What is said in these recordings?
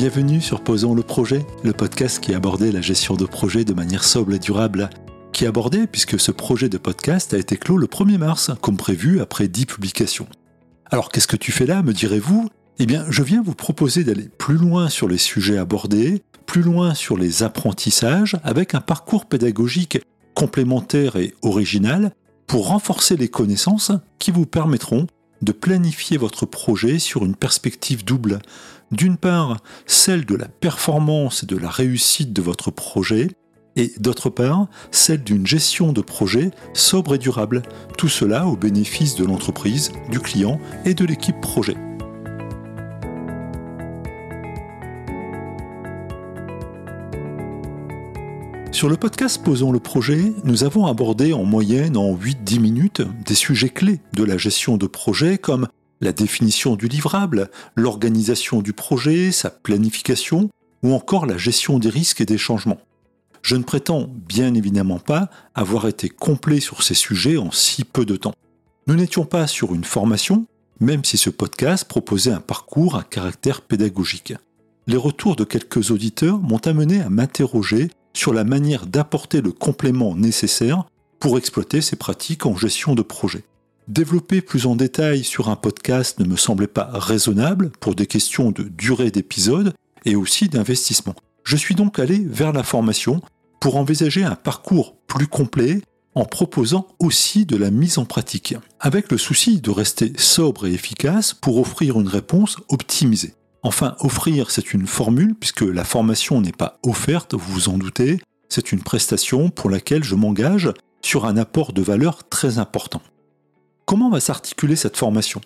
Bienvenue sur Posons le projet, le podcast qui abordait la gestion de projet de manière sobre et durable. Qui abordait puisque ce projet de podcast a été clos le 1er mars, comme prévu après 10 publications. Alors qu'est-ce que tu fais là, me direz-vous? Eh bien, je viens vous proposer d'aller plus loin sur les sujets abordés, plus loin sur les apprentissages, avec un parcours pédagogique complémentaire et original pour renforcer les connaissances qui vous permettront de planifier votre projet sur une perspective double. D'une part, celle de la performance et de la réussite de votre projet, et d'autre part, celle d'une gestion de projet sobre et durable. Tout cela au bénéfice de l'entreprise, du client et de l'équipe projet. Sur le podcast Posons le projet, nous avons abordé en moyenne en 8-10 minutes des sujets clés de la gestion de projet comme la définition du livrable, l'organisation du projet, sa planification ou encore la gestion des risques et des changements. Je ne prétends bien évidemment pas avoir été complet sur ces sujets en si peu de temps. Nous n'étions pas sur une formation, même si ce podcast proposait un parcours à caractère pédagogique. Les retours de quelques auditeurs m'ont amené à m'interroger sur la manière d'apporter le complément nécessaire pour exploiter ces pratiques en gestion de projet. Développer plus en détail sur un podcast ne me semblait pas raisonnable pour des questions de durée d'épisode et aussi d'investissement. Je suis donc allé vers la formation pour envisager un parcours plus complet en proposant aussi de la mise en pratique, avec le souci de rester sobre et efficace pour offrir une réponse optimisée. Enfin, offrir, c'est une formule, puisque la formation n'est pas offerte, vous vous en doutez, c'est une prestation pour laquelle je m'engage sur un apport de valeur très important. Comment va s'articuler cette formation?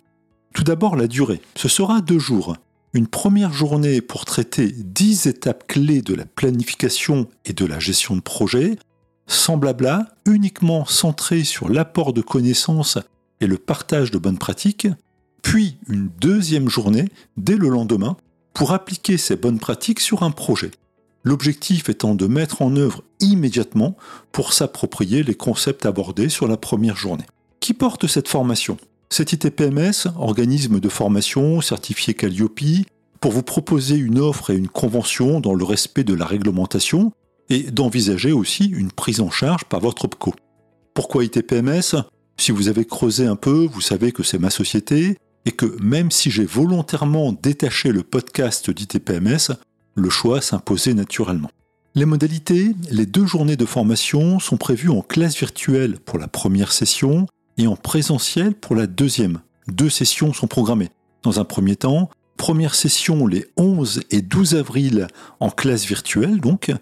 Tout d'abord la durée. Ce sera deux jours. Une première journée pour traiter 10 étapes clés de la planification et de la gestion de projet, sans blabla, uniquement centré sur l'apport de connaissances et le partage de bonnes pratiques, puis une deuxième journée dès le lendemain pour appliquer ces bonnes pratiques sur un projet. L'objectif étant de mettre en œuvre immédiatement pour s'approprier les concepts abordés sur la première journée. Qui porte cette formation? C'est ITPMS, organisme de formation certifié Calliope, pour vous proposer une offre et une convention dans le respect de la réglementation et d'envisager aussi une prise en charge par votre OPCO. Pourquoi ITPMS Si vous avez creusé un peu, vous savez que c'est ma société et que même si j'ai volontairement détaché le podcast d'ITPMS, le choix s'imposait naturellement. Les modalités, les deux journées de formation sont prévues en classe virtuelle pour la première session et en présentiel pour la deuxième. Deux sessions sont programmées. Dans un premier temps, première session les 11 et 12 avril en classe virtuelle donc,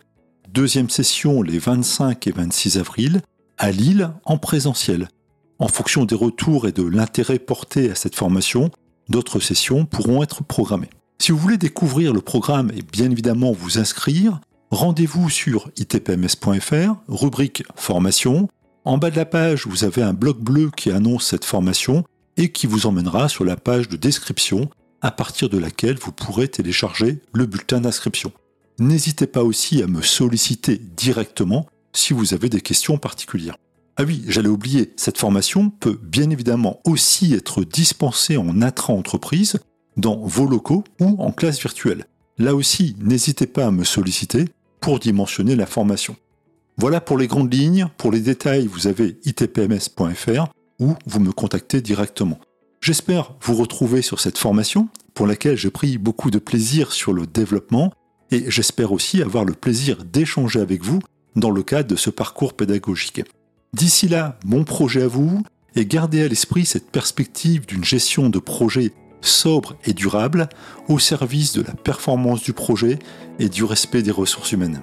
deuxième session les 25 et 26 avril à Lille en présentiel. En fonction des retours et de l'intérêt porté à cette formation, d'autres sessions pourront être programmées. Si vous voulez découvrir le programme et bien évidemment vous inscrire, rendez-vous sur itpms.fr, rubrique formation. En bas de la page, vous avez un bloc bleu qui annonce cette formation et qui vous emmènera sur la page de description à partir de laquelle vous pourrez télécharger le bulletin d'inscription. N'hésitez pas aussi à me solliciter directement si vous avez des questions particulières. Ah oui, j'allais oublier, cette formation peut bien évidemment aussi être dispensée en intra-entreprise dans vos locaux ou en classe virtuelle. Là aussi, n'hésitez pas à me solliciter pour dimensionner la formation. Voilà pour les grandes lignes. Pour les détails, vous avez itpms.fr ou vous me contactez directement. J'espère vous retrouver sur cette formation pour laquelle j'ai pris beaucoup de plaisir sur le développement et j'espère aussi avoir le plaisir d'échanger avec vous dans le cadre de ce parcours pédagogique. D'ici là, bon projet à vous et gardez à l'esprit cette perspective d'une gestion de projet sobre et durable au service de la performance du projet et du respect des ressources humaines.